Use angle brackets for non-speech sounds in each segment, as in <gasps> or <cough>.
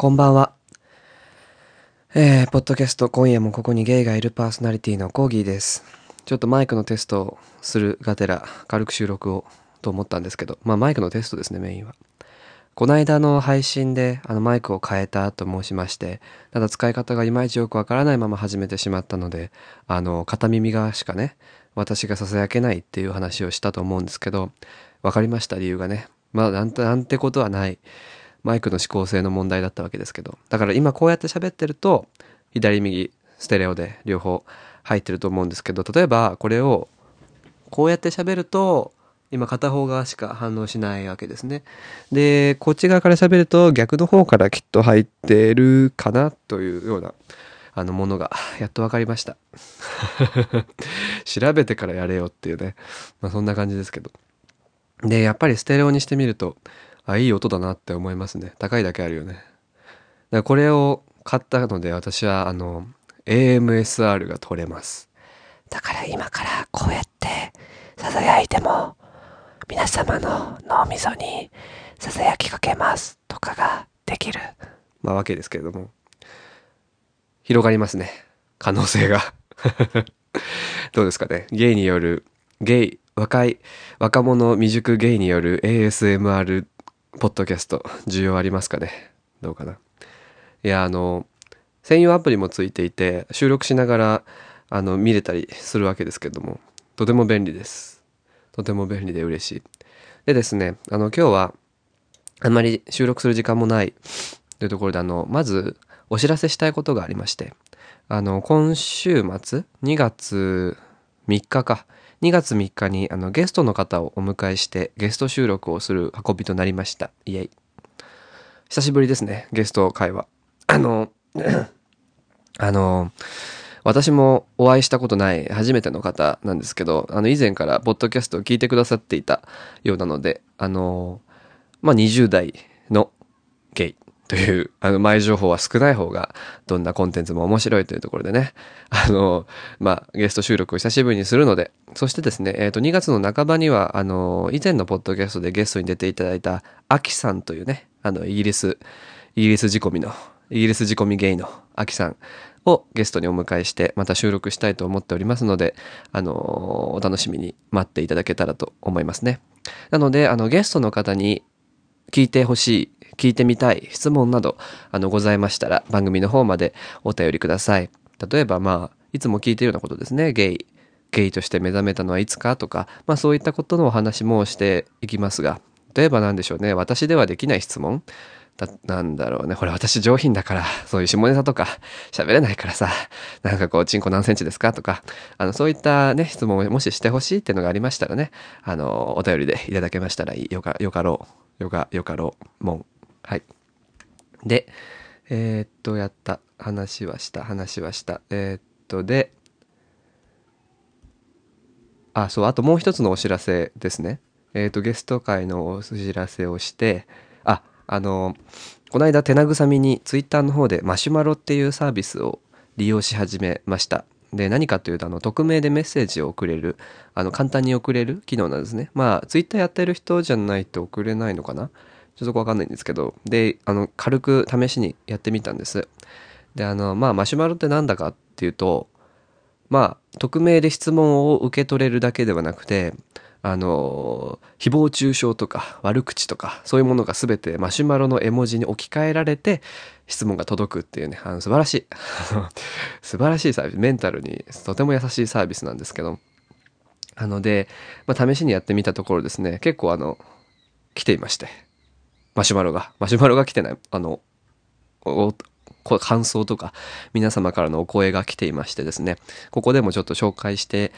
こんばんは。えー、ポッドキャスト、今夜もここにゲイがいるパーソナリティのコーギーです。ちょっとマイクのテストをするがてら、軽く収録をと思ったんですけど、まあマイクのテストですね、メインは。この間の配信であのマイクを変えたと申しまして、ただ使い方がいまいちよくわからないまま始めてしまったので、あの、片耳側しかね、私が囁けないっていう話をしたと思うんですけど、わかりました、理由がね。まあ、なんて、なんてことはない。マイクの指向性の問題だったわけですけど。だから今こうやって喋ってると、左右、ステレオで両方入ってると思うんですけど、例えばこれをこうやって喋ると、今片方側しか反応しないわけですね。で、こっち側から喋ると逆の方からきっと入ってるかなというような、あのものがやっと分かりました。<laughs> 調べてからやれよっていうね。まあそんな感じですけど。で、やっぱりステレオにしてみると、あ、いい音だなって思いますね。高いだけあるよね。だからこれを買ったので私はあの AMSR が取れます。だから今からこうやって囁いても皆様の脳みそに囁きかけますとかができる。まあわけですけれども。広がりますね。可能性が。<laughs> どうですかね。ゲイによる、ゲイ、若い、若者未熟ゲイによる ASMR ポッドキャスト、需要ありますかね？どうかな？いや、あの、専用アプリもついていて、収録しながら、あの、見れたりするわけですけども、とても便利です。とても便利で嬉しい。でですね、あの、今日は、あんまり収録する時間もないというところで、あの、まず、お知らせしたいことがありまして、あの、今週末、2月3日か、2月3日にあのゲストの方をお迎えしてゲスト収録をする運びとなりました。イエイ。久しぶりですね、ゲスト会話。あの、<clears throat> あの、私もお会いしたことない初めての方なんですけど、あの以前からポッドキャストを聞いてくださっていたようなので、あの、まあ、20代のゲイという、あの、前情報は少ない方が、どんなコンテンツも面白いというところでね、あの、まあ、ゲスト収録を久しぶりにするので、そしてですね、えっ、と、2月の半ばには、あの、以前のポッドキャストでゲストに出ていただいた、アキさんというね、あの、イギリス、イギリス仕込みの、イギリス仕込みゲイのアキさんをゲストにお迎えして、また収録したいと思っておりますので、あの、お楽しみに待っていただけたらと思いますね。なので、あの、ゲストの方に聞いてほしい、聞いてみたい質問など、あの、ございましたら、番組の方までお便りください。例えば、まあ、いつも聞いてるようなことですね。ゲイ、ゲイとして目覚めたのはいつかとか、まあそういったことのお話もしていきますが、例えば何でしょうね。私ではできない質問だ、なんだろうね。ほら、私上品だから、そういう下ネタとか喋れないからさ、なんかこう、チンコ何センチですかとか、あの、そういったね、質問をもししてほしいっていうのがありましたらね、あの、お便りでいただけましたらいい。よか、よかろう。よか、よかろう。もん。はい。で、えーっと、やった。話はした。話はした。えーっと、で、あ、そう、あともう一つのお知らせですね。えーっと、ゲスト会のお知らせをして、あ、あの、この間手慰みにツイッターの方でマシュマロっていうサービスを利用し始めました。で、何かというと、あの、匿名でメッセージを送れる、あの、簡単に送れる機能なんですね。まあ、ツイッターやってる人じゃないと送れないのかなちょっとそこわかんないんですけど、で、あの、軽く試しにやってみたんです。で、あの、まあ、マシュマロってなんだかっていうと、まあ、匿名で質問を受け取れるだけではなくて、あの、誹謗中傷とか悪口とか、そういうものが全てマシュマロの絵文字に置き換えられて、質問が届くっていうね、あの素晴らしい。<laughs> 素晴らしいサービス。メンタルにとても優しいサービスなんですけど。あので、まあ、試しにやってみたところですね、結構あの、来ていまして。マシュマロが。マシュマロが来てない。あの、おこ感想とか皆様からのお声が来ていましてですね、ここでもちょっと紹介して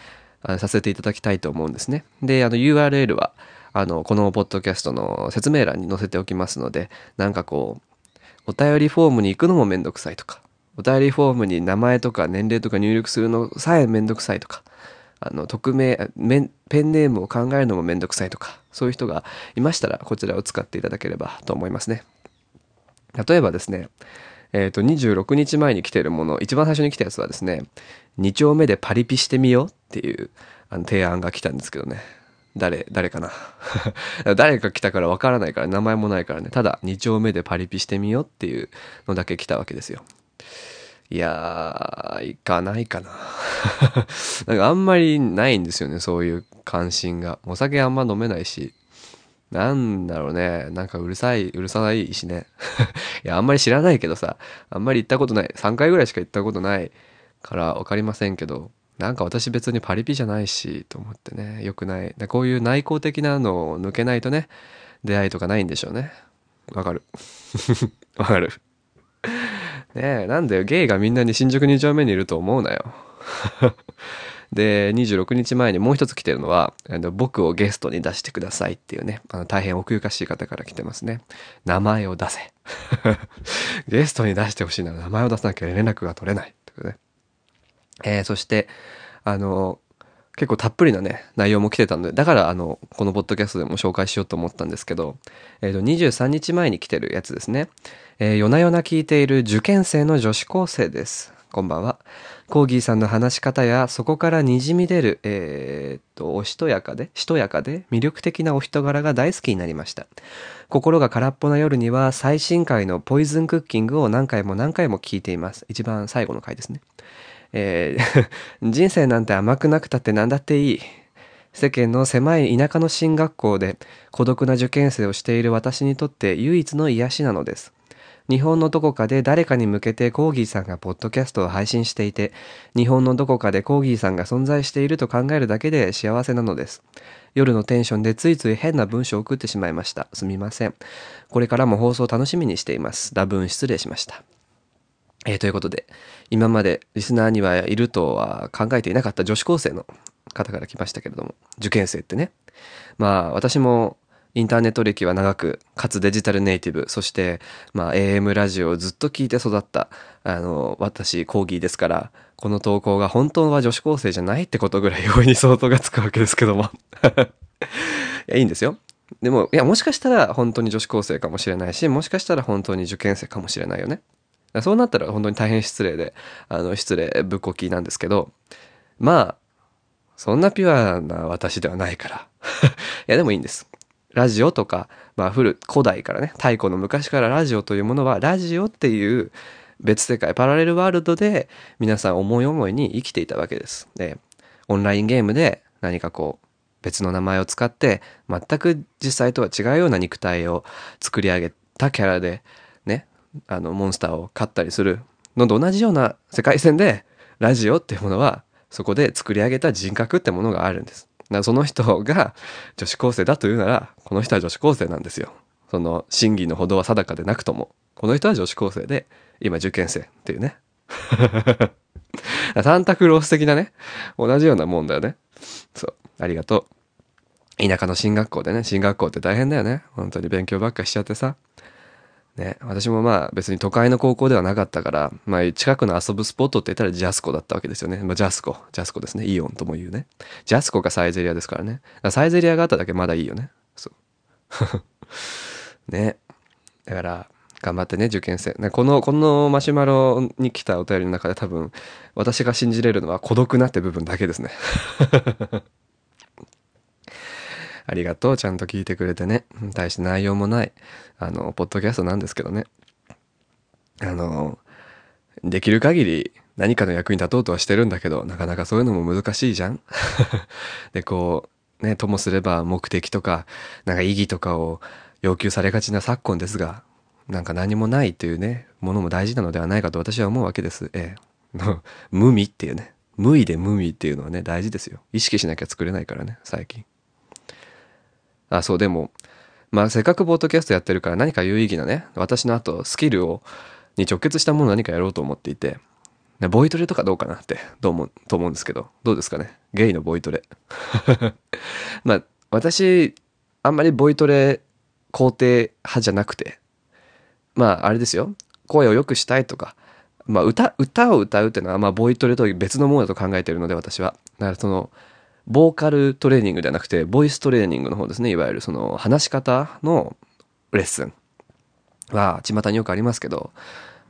させていただきたいと思うんですね。で、あの URL は、あの、このポッドキャストの説明欄に載せておきますので、なんかこう、お便りフォームに行くのもめんどくさいとか、お便りフォームに名前とか年齢とか入力するのさえめんどくさいとか、あの、匿名、ペンネームを考えるのもめんどくさいとか、そういう人がいましたら、こちらを使っていただければと思いますね。例えばですね、えっ、と、26日前に来てるもの、一番最初に来たやつはですね、2丁目でパリピしてみようっていうあの提案が来たんですけどね。誰、誰かな？<laughs> 誰か来たからわからないから名前もないからね。ただ2丁目でパリピしてみようっていうのだけ来たわけですよ。いやー、行かないかな。<laughs> なんかあんまりないんですよね、そういう関心が。お酒あんま飲めないし。なんだろうね。なんかうるさい、うるさないしね。<laughs> いや、あんまり知らないけどさ、あんまり行ったことない。3回ぐらいしか行ったことないからわかりませんけど、なんか私別にパリピじゃないし、と思ってね、良くない。こういう内向的なのを抜けないとね、出会いとかないんでしょうね。わかる。<laughs> わかる。ねえ、なんだよ、ゲイがみんなに新宿2丁目にいると思うなよ。<laughs> で、26日前にもう一つ来てるのは、僕をゲストに出してくださいっていうね、あの大変奥ゆかしい方から来てますね。名前を出せ。<laughs> ゲストに出してほしいなら名前を出さなきゃ連絡が取れない。ということで。えー、そして、あの、結構たっぷりなね、内容も来てたので、だからあの、このポッドキャストでも紹介しようと思ったんですけど、えっ、ー、と、23日前に来てるやつですね。えー、夜な夜な聞いている受験生の女子高生です。こんばんは。コーギーさんの話し方や、そこから滲み出る、えー、っと、おしとやかで、しとやかで、魅力的なお人柄が大好きになりました。心が空っぽな夜には、最新回のポイズンクッキングを何回も何回も聞いています。一番最後の回ですね。えー、<laughs> 人生なんて甘くなくたって何だっていい。世間の狭い田舎の進学校で孤独な受験生をしている私にとって唯一の癒しなのです。日本のどこかで誰かに向けてコーギーさんがポッドキャストを配信していて、日本のどこかでコーギーさんが存在していると考えるだけで幸せなのです。夜のテンションでついつい変な文章を送ってしまいました。すみません。これからも放送楽しみにしています。多分失礼しました。えー、ということで、今までリスナーにはいるとは考えていなかった女子高生の方から来ましたけれども、受験生ってね。まあ私もインターネット歴は長く、かつデジタルネイティブ、そして、まあ、AM ラジオをずっと聞いて育った、あの、私、コーギーですから、この投稿が本当は女子高生じゃないってことぐらい容易に相当がつくわけですけども。<laughs> いや、いいんですよ。でも、いや、もしかしたら本当に女子高生かもしれないし、もしかしたら本当に受験生かもしれないよね。そうなったら本当に大変失礼で、あの、失礼ぶっこきなんですけど、まあ、そんなピュアな私ではないから。<laughs> いや、でもいいんです。ラジオとか、まあ古、古代からね、太古の昔からラジオというものは、ラジオっていう別世界、パラレルワールドで皆さん思い思いに生きていたわけです。で、オンラインゲームで何かこう、別の名前を使って、全く実際とは違うような肉体を作り上げたキャラで、ね、あの、モンスターを飼ったりするのと同じような世界線で、ラジオっていうものは、そこで作り上げた人格ってものがあるんです。なその人が女子高生だというなら、この人は女子高生なんですよ。その真偽のほどは定かでなくとも、この人は女子高生で、今受験生っていうね。サンタクロース的なね、同じようなもんだよね。そう、ありがとう。田舎の進学校でね、進学校って大変だよね。本当に勉強ばっかしちゃってさ。ね、私もまあ別に都会の高校ではなかったから、まあ近くの遊ぶスポットって言ったらジャスコだったわけですよね。まあジャスコ、ジャスコですね。イオンとも言うね。ジャスコがサイゼリアですからね。らサイゼリアがあっただけまだいいよね。そう。<laughs> ね。だから、頑張ってね、受験生。この、このマシュマロに来たお便りの中で多分、私が信じれるのは孤独なって部分だけですね。ありがとう。ちゃんと聞いてくれてね。大して内容もない、あの、ポッドキャストなんですけどね。あの、できる限り何かの役に立とうとはしてるんだけど、なかなかそういうのも難しいじゃん <laughs> で、こう、ね、ともすれば目的とか、なんか意義とかを要求されがちな昨今ですが、なんか何もないというね、ものも大事なのではないかと私は思うわけです。ええ。<laughs> 無味っていうね。無意で無味っていうのはね、大事ですよ。意識しなきゃ作れないからね、最近。あ、そう、でも、まあ、せっかくポッドキャストやってるから何か有意義なね、私の後、スキルを、に直結したもの何かやろうと思っていて、ボイトレとかどうかなって、どうも、と思うんですけど、どうですかね？ゲイのボイトレ。<laughs> まあ、私、あんまりボイトレ肯定派じゃなくて、まあ、あれですよ。声を良くしたいとか、まあ、歌、歌を歌うっていうのは、まあ、ボイトレと別のものだと考えてるので、私は。だから、その、ボーカルトレーニングではなくて、ボイストレーニングの方ですね。いわゆるその話し方のレッスンは巷によくありますけど、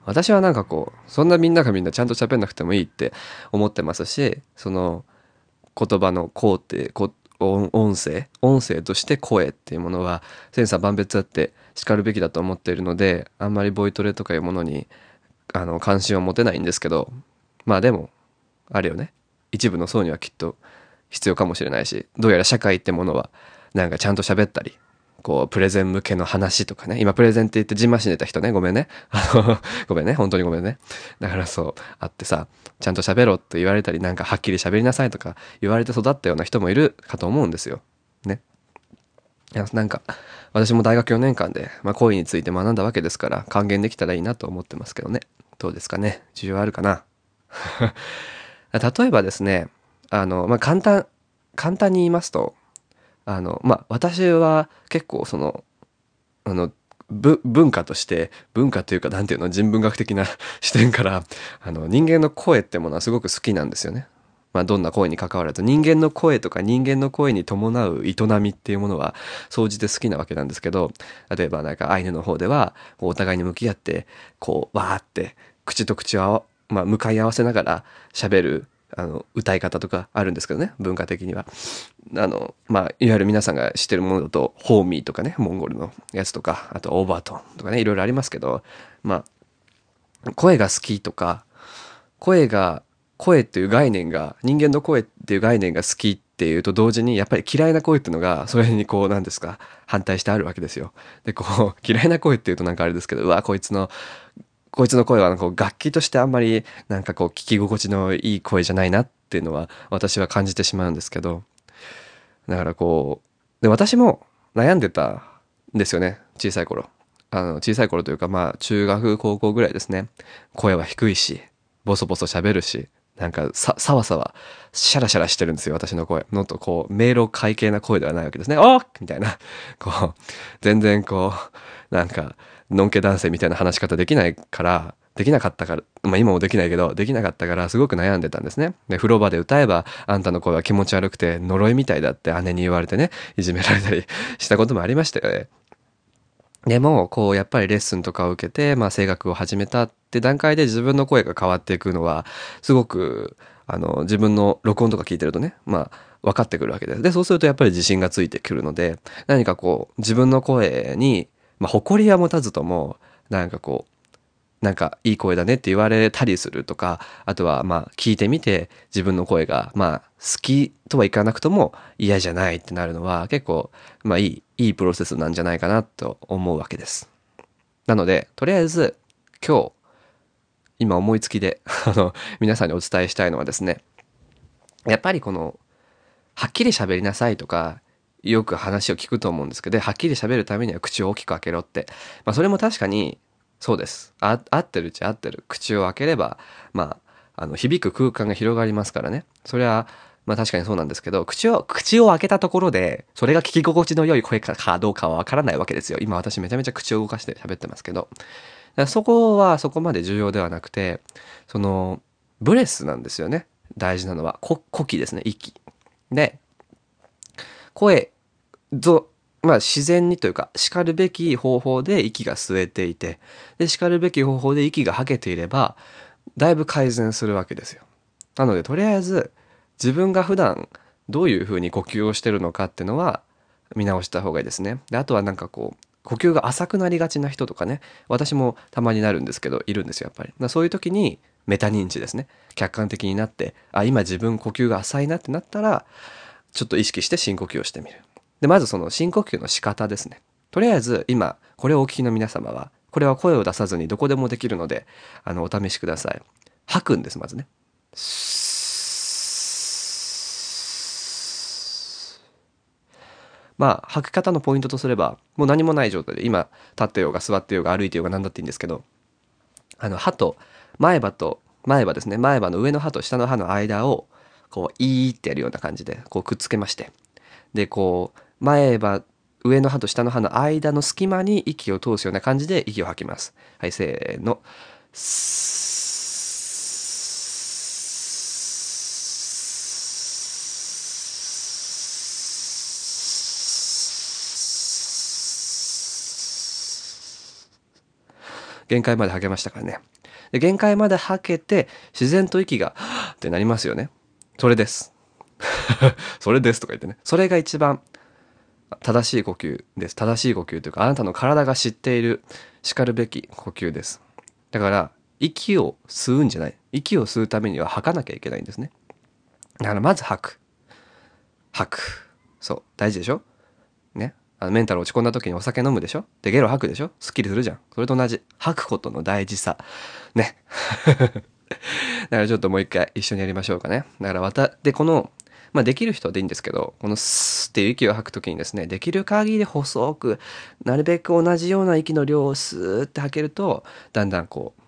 私はなんかこう、そんなみんながみんなちゃんと喋んなくてもいいって思ってますし、その言葉の工程、音声音声として声っていうものは千差万別あってしかるべきだと思っているのであんまりボイトレとかいうものにあの関心は持てないんですけどまあでもあれよね一部の層にはきっと必要かもしれないしどうやら社会ってものはなんかちゃんと喋ったりこう、プレゼン向けの話とかね。今、プレゼンって言ってじんまし寝た人ね。ごめんね。あの、ごめんね。本当にごめんね。だからそう、あってさ、ちゃんと喋ろうと言われたり、なんかはっきり喋りなさいとか言われて育ったような人もいるかと思うんですよ。ね。いや、なんか、私も大学4年間で、まあ、恋について学んだわけですから、還元できたらいいなと思ってますけどね。どうですかね。需要あるかな。<laughs> 例えばですね、あの、まあ、簡単、簡単に言いますと、あのまあ私は結構そのあの文化として文化というか何ていうの人文学的な <laughs> 視点からあの人間の声ってものはすごく好きなんですよね。まあ、どんな声に関わらず人間の声とか人間の声に伴う営みっていうものは総じて好きなわけなんですけど例えばなんかアイヌの方ではお互いに向き合ってこうわーって口と口を、まあ、向かい合わせながら喋るあの歌い方とかあるんですけどね文化的にはあのまあいわゆる皆さんが知ってるものだとホーミーとかねモンゴルのやつとかあとオーバートンとかねいろいろありますけどまあ声が好きとか声が声っていう概念が人間の声っていう概念が好きっていうと同時にやっぱり嫌いな声っていうのがそれにこうなんですか反対してあるわけですよ。でこう嫌いな声っていうとなんかあれですけどうわこいつのこいつの声はこう楽器としてあんまりなんかこう聞き心地のいい声じゃないなっていうのは私は感じてしまうんですけどだからこうで私も悩んでたんですよね小さい頃あの小さい頃というかまあ中学高校ぐらいですね声は低いしボソボソ喋るしなんかさ、さわさわ、シャラシャラしてるんですよ、私の声。のと、こう、迷路会系な声ではないわけですね。おみたいな。こう、全然こう、なんか、のんけ男性みたいな話し方できないから、できなかったから、まあ今もできないけど、できなかったからすごく悩んでたんですね。で、風呂場で歌えば、あんたの声は気持ち悪くて呪いみたいだって姉に言われてね、いじめられたりしたこともありましたよね。でも、こう、やっぱりレッスンとかを受けて、まあ声楽を始めたって段階で自分の声が変わっていくのは、すごく、あの、自分の録音とか聞いてるとね、まあ、分かってくるわけです。で、そうするとやっぱり自信がついてくるので、何かこう、自分の声に、まあ、誇りは持たずとも、なんかこう、なんかいい声だねって言われたりするとか、あとはまあ聞いてみて自分の声がまあ好きとはいかなくとも嫌じゃないってなるのは結構まあいい、いいプロセスなんじゃないかなと思うわけです。なので、とりあえず今日、今思いつきで <laughs> あの、皆さんにお伝えしたいのはですね、やっぱりこの、はっきり喋りなさいとか、よく話を聞くと思うんですけど、はっきり喋るためには口を大きく開けろって。まあ、それも確かに、そうです。あ、合ってるうち合ってる。口を開ければ、まあ、あの、響く空間が広がりますからね。それは、まあ確かにそうなんですけど、口を、口を開けたところで、それが聞き心地の良い声かどうかはわからないわけですよ。今私めちゃめちゃ口を動かして喋ってますけど。そこはそこまで重要ではなくて、その、ブレスなんですよね。大事なのは。呼気ですね。息。で、声ぞ、まあ自然にというか、叱るべき方法で息が吸えていて、で、叱るべき方法で息が吐けていれば、だいぶ改善するわけですよ。なので、とりあえず、自分が普段どういうふうに呼吸をしてるのかっていうのは見直した方がいいですね。で、あとはなんかこう、呼吸が浅くなりがちな人とかね、私もたまになるんですけど、いるんですよ、やっぱり。そういう時に、メタ認知ですね。客観的になって、あ、今自分呼吸が浅いなってなったら、ちょっと意識して深呼吸をしてみる。で、まずその深呼吸の仕方ですね。とりあえず今、これをお聞きの皆様は、これは声を出さずにどこでもできるので、あの、お試しください。吐くんです、まずね。まあ、吐き方のポイントとすれば、もう何もない状態で、今、立ってようが座ってようが歩いてようが何だっていいんですけど、あの、歯と、前歯と、前歯ですね、前歯の上の歯と下の歯の間を、こう、いーってやるような感じで、こうくっつけまして。で、こう、前歯、上の歯と下の歯の間の隙間に息を通すような感じで息を吐きます。はい、せーの。限界まで吐けましたからね。で限界まで吐けて自然と息がってなりますよね。それです。<laughs> それですとか言ってね。それが一番正しい呼吸です。正しい呼吸というか、あなたの体が知っている叱るべき呼吸です。だから、息を吸うんじゃない。息を吸うためには吐かなきゃいけないんですね。だからまず吐く。吐く。そう。大事でしょね。あのメンタル落ち込んだ時にお酒飲むでしょで、ゲロ吐くでしょすっきりするじゃん。それと同じ。吐くことの大事さ。ね。<laughs> だからちょっともう一回一緒にやりましょうかね。だから、で、この、まあできる人でいいんですけど、このスーっていう息を吐くときにですね、できる限り細く、なるべく同じような息の量をスーって吐けると、だんだんこう、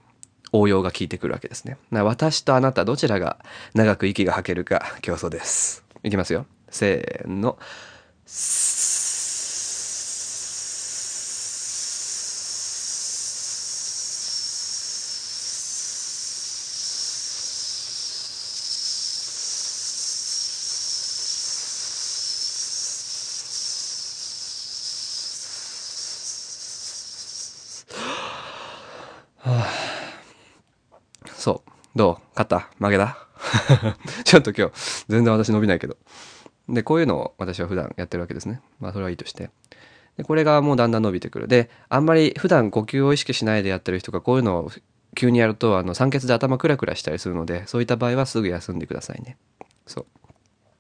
応用が効いてくるわけですね。私とあなたどちらが長く息が吐けるか競争です。いきますよ。せーの。そう。どう？勝った？負けた？<laughs> ちょっと今日、全然私伸びないけど。で、こういうのを私は普段やってるわけですね。まあ、それはいいとして。で、これがもうだんだん伸びてくる。で、あんまり普段呼吸を意識しないでやってる人がこういうのを急にやると、あの、酸欠で頭クラクラしたりするので、そういった場合はすぐ休んでくださいね。そ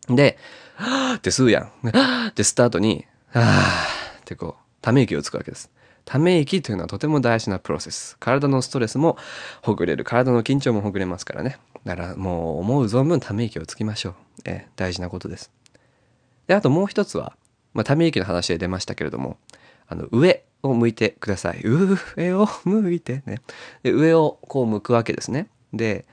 う。で、は <gasps> ーって吸うやん。はーって吸った後に、はーってこう、ため息をつくわけです。ため息というのはとても大事なプロセス。体のストレスもほぐれる。体の緊張もほぐれますからね。だからもう思う存分ため息をつきましょう。え大事なことです。で、あともう一つは、まあ、ため息の話で出ましたけれども、あの、上を向いてください。上を向いてね。で、上をこう向くわけですね。で、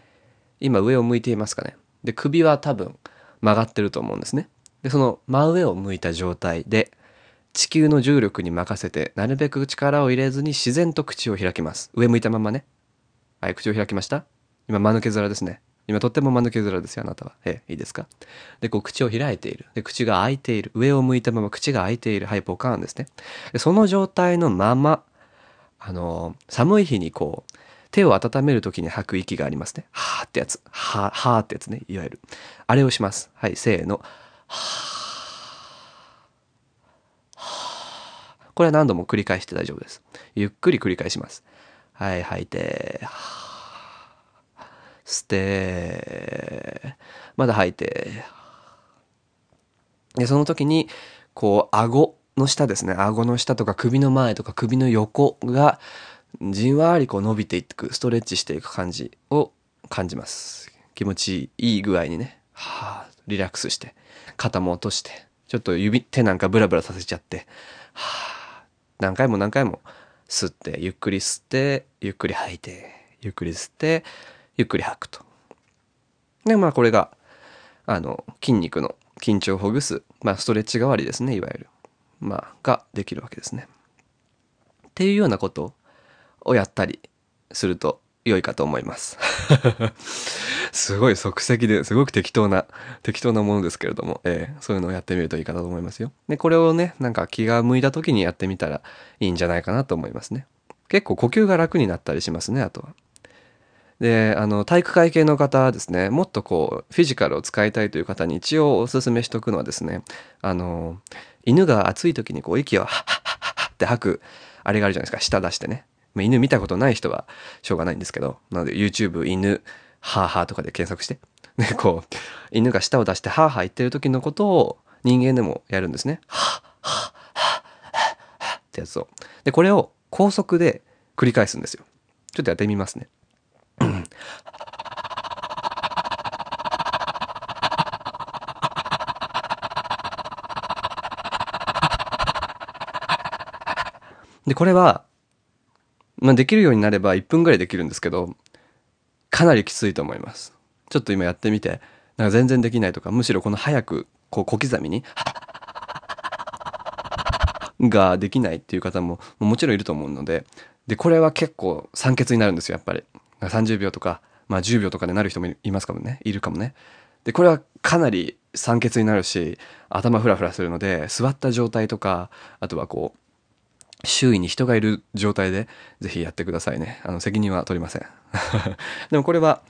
今上を向いていますかね。で、首は多分曲がってると思うんですね。で、その真上を向いた状態で、地球の重力に任せて、なるべく力を入れずに自然と口を開きます。上向いたままね。はい、口を開きました？今、間抜け面ですね。今、とっても間抜け面ですよ、あなたは。え、いいですか？で、こう、口を開いている。で、口が開いている。上を向いたまま口が開いている。はい、ポカーンですね。で、その状態のまま、あの寒い日にこう、手を温める時に吐く息がありますね。はーってやつ。はー、はーってやつね。いわゆる。あれをします。はい、せーの。はーこれは何度も繰り返して大丈夫です。ゆっくり繰り返します。はい、吐いて、吸って、まだ吐いて、で、その時に、こう、顎の下ですね。顎の下とか首の前とか首の横が、じんわりこう伸びていく、ストレッチしていく感じを感じます。気持ちいい具合にね、はあ、リラックスして、肩も落として、ちょっと指、手なんかブラブラさせちゃって、はあ、何回も何回も吸って、ゆっくり吸って、ゆっくり吐いて、ゆっくり吸って、ゆっくり吐くと。で、まあこれが、あの、筋肉の緊張をほぐす、まあストレッチ代わりですね、いわゆる。まあ、ができるわけですね。っていうようなことをやったりすると良いかと思います。<laughs> すごい即席ですごく適当な、適当なものですけれども、えー、そういうのをやってみるといいかなと思いますよ。で、これをね、なんか気が向いた時にやってみたらいいんじゃないかなと思いますね。結構呼吸が楽になったりしますね、あとは。で、あの、体育会系の方ですね、もっとこう、フィジカルを使いたいという方に一応お勧めしとくのはですね、あの、犬が暑い時にこう息をハッハッハッハって吐く、あれがあるじゃないですか、舌出してね。まあ、犬見たことない人はしょうがないんですけど、なので YouTube 犬、ハーハーとかで検索して、で、こう、犬が舌を出してハーハー言ってる時のことを人間でもやるんですね。ハーハーハーハーってやつを。で、これを高速で繰り返すんですよ。ちょっとやってみますね。で、これは、まあ、できるようになれば1分ぐらいできるんですけど、かなりきついと思います。ちょっと今やってみて、なんか全然できないとか、むしろこの早く、こう小刻みに、<laughs> ができないっていう方ももちろんいると思うので、で、これは結構酸欠になるんですよ、やっぱり。30秒とか、まあ10秒とかでなる人もいますかもね、いるかもね。で、これはかなり酸欠になるし、頭フラフラするので、座った状態とか、あとはこう、周囲に人がいる状態でぜひやってくださいね。あの、責任は取りません。<laughs> でもこれは、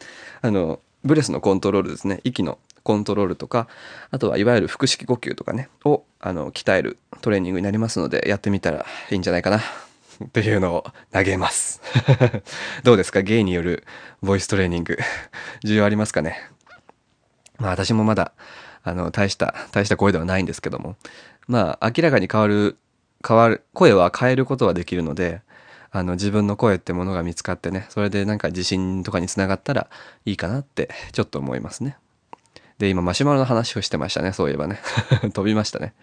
あの、ブレスのコントロールですね。息のコントロールとか、あとはいわゆる腹式呼吸とかね、を、あの、鍛えるトレーニングになりますので、やってみたらいいんじゃないかな。<laughs> というのを投げます。<laughs> どうですか？ゲイによるボイストレーニング。需要ありますかね？まあ私もまだ、あの、大した、大した声ではないんですけども。まあ明らかに変わる、変わる、声は変えることはできるので、あの自分の声ってものが見つかってね、それでなんか自信とかにつながったらいいかなってちょっと思いますね。で、今マシュマロの話をしてましたね、そういえばね。<laughs> 飛びましたね。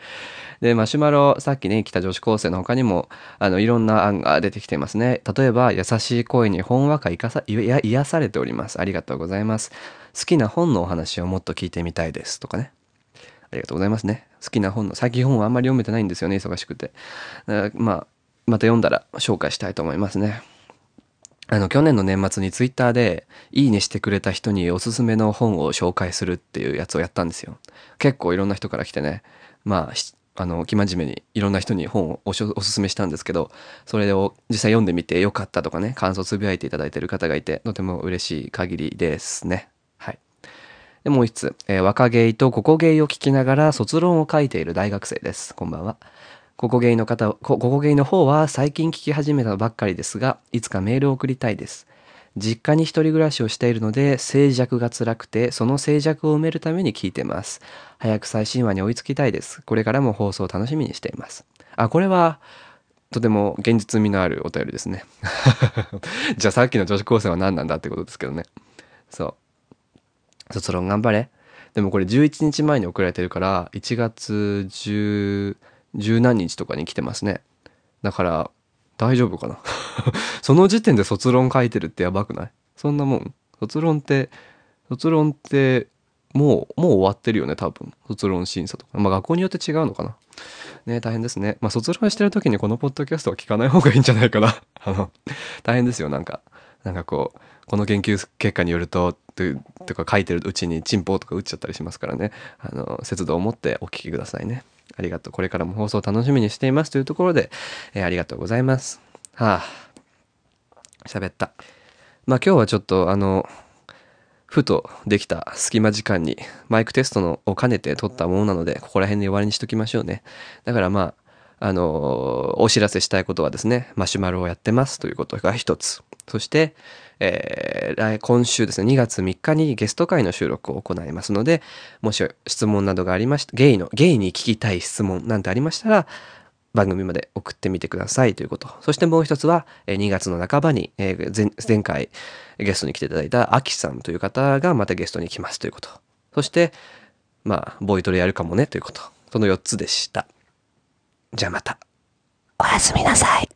で、マシュマロ、さっきね、来た女子高生の他にも、あの、いろんな案が出てきていますね。例えば、優しい声にほんわかいかさ、いや、癒されております。ありがとうございます。好きな本のお話をもっと聞いてみたいです。とかね。ありがとうございますね。好きな本の、最近本はあんまり読めてないんですよね、忙しくて。まあ、また読んだら紹介したいと思いますね。あの、去年の年末にツイッターで、いいねしてくれた人におすすめの本を紹介するっていうやつをやったんですよ。結構いろんな人から来てね、まあ、あの、生真面目にいろんな人に本をおすすめしたんですけど、それを実際読んでみてよかったとかね、感想つぶやいていただいてる方がいて、とても嬉しい限りですね。で、もう一つ、えー、若芸とココ芸を聞きながら卒論を書いている大学生です。こんばんは。ここゲイの方、ここゲイの方は最近聞き始めたばっかりですが、いつかメールを送りたいです。実家に一人暮らしをしているので、静寂が辛くて、その静寂を埋めるために聞いてます。早く最新話に追いつきたいです。これからも放送を楽しみにしています。あ、これは、とても現実味のあるお便りですね。<laughs> じゃあさっきの女子高生は何なんだってことですけどね。そう。卒論頑張れ。でもこれ11日前に送られてるから、1月10、十何日とかに来てますね。だから、大丈夫かな <laughs> その時点で卒論書いてるってやばくない？そんなもん卒論って、卒論って、もう、もう終わってるよね、多分。卒論審査とか。まあ学校によって違うのかな。ね大変ですね。まあ卒論してる時にこのポッドキャストは聞かない方がいいんじゃないかな。<laughs> あの、大変ですよ、なんか。なんかこう、この研究結果によると、とか書いてるうちにチンポとか打っちゃったりしますからね。あの、節度を持ってお聞きくださいね。ありがとう。これからも放送楽しみにしていますというところで、えー、ありがとうございます。はあ、喋った。まあ今日はちょっとあの、ふとできた隙間時間にマイクテストのを兼ねて撮ったものなので、ここら辺で終わりにしときましょうね。だからまあ、あのお知らせしたいことはですね、マシュマロをやってますということが一つ。そして、えー、今週ですね、2月3日にゲスト会の収録を行いますので、もし質問などがありました、ゲイの、ゲイに聞きたい質問なんてありましたら、番組まで送ってみてくださいということ。そしてもう一つは、2月の半ばに、えー、前前回ゲストに来ていただいたアキさんという方がまたゲストに来ますということ。そして、まあ、ボイトレやるかもねということ。その4つでした。じゃあまた。おやすみなさい。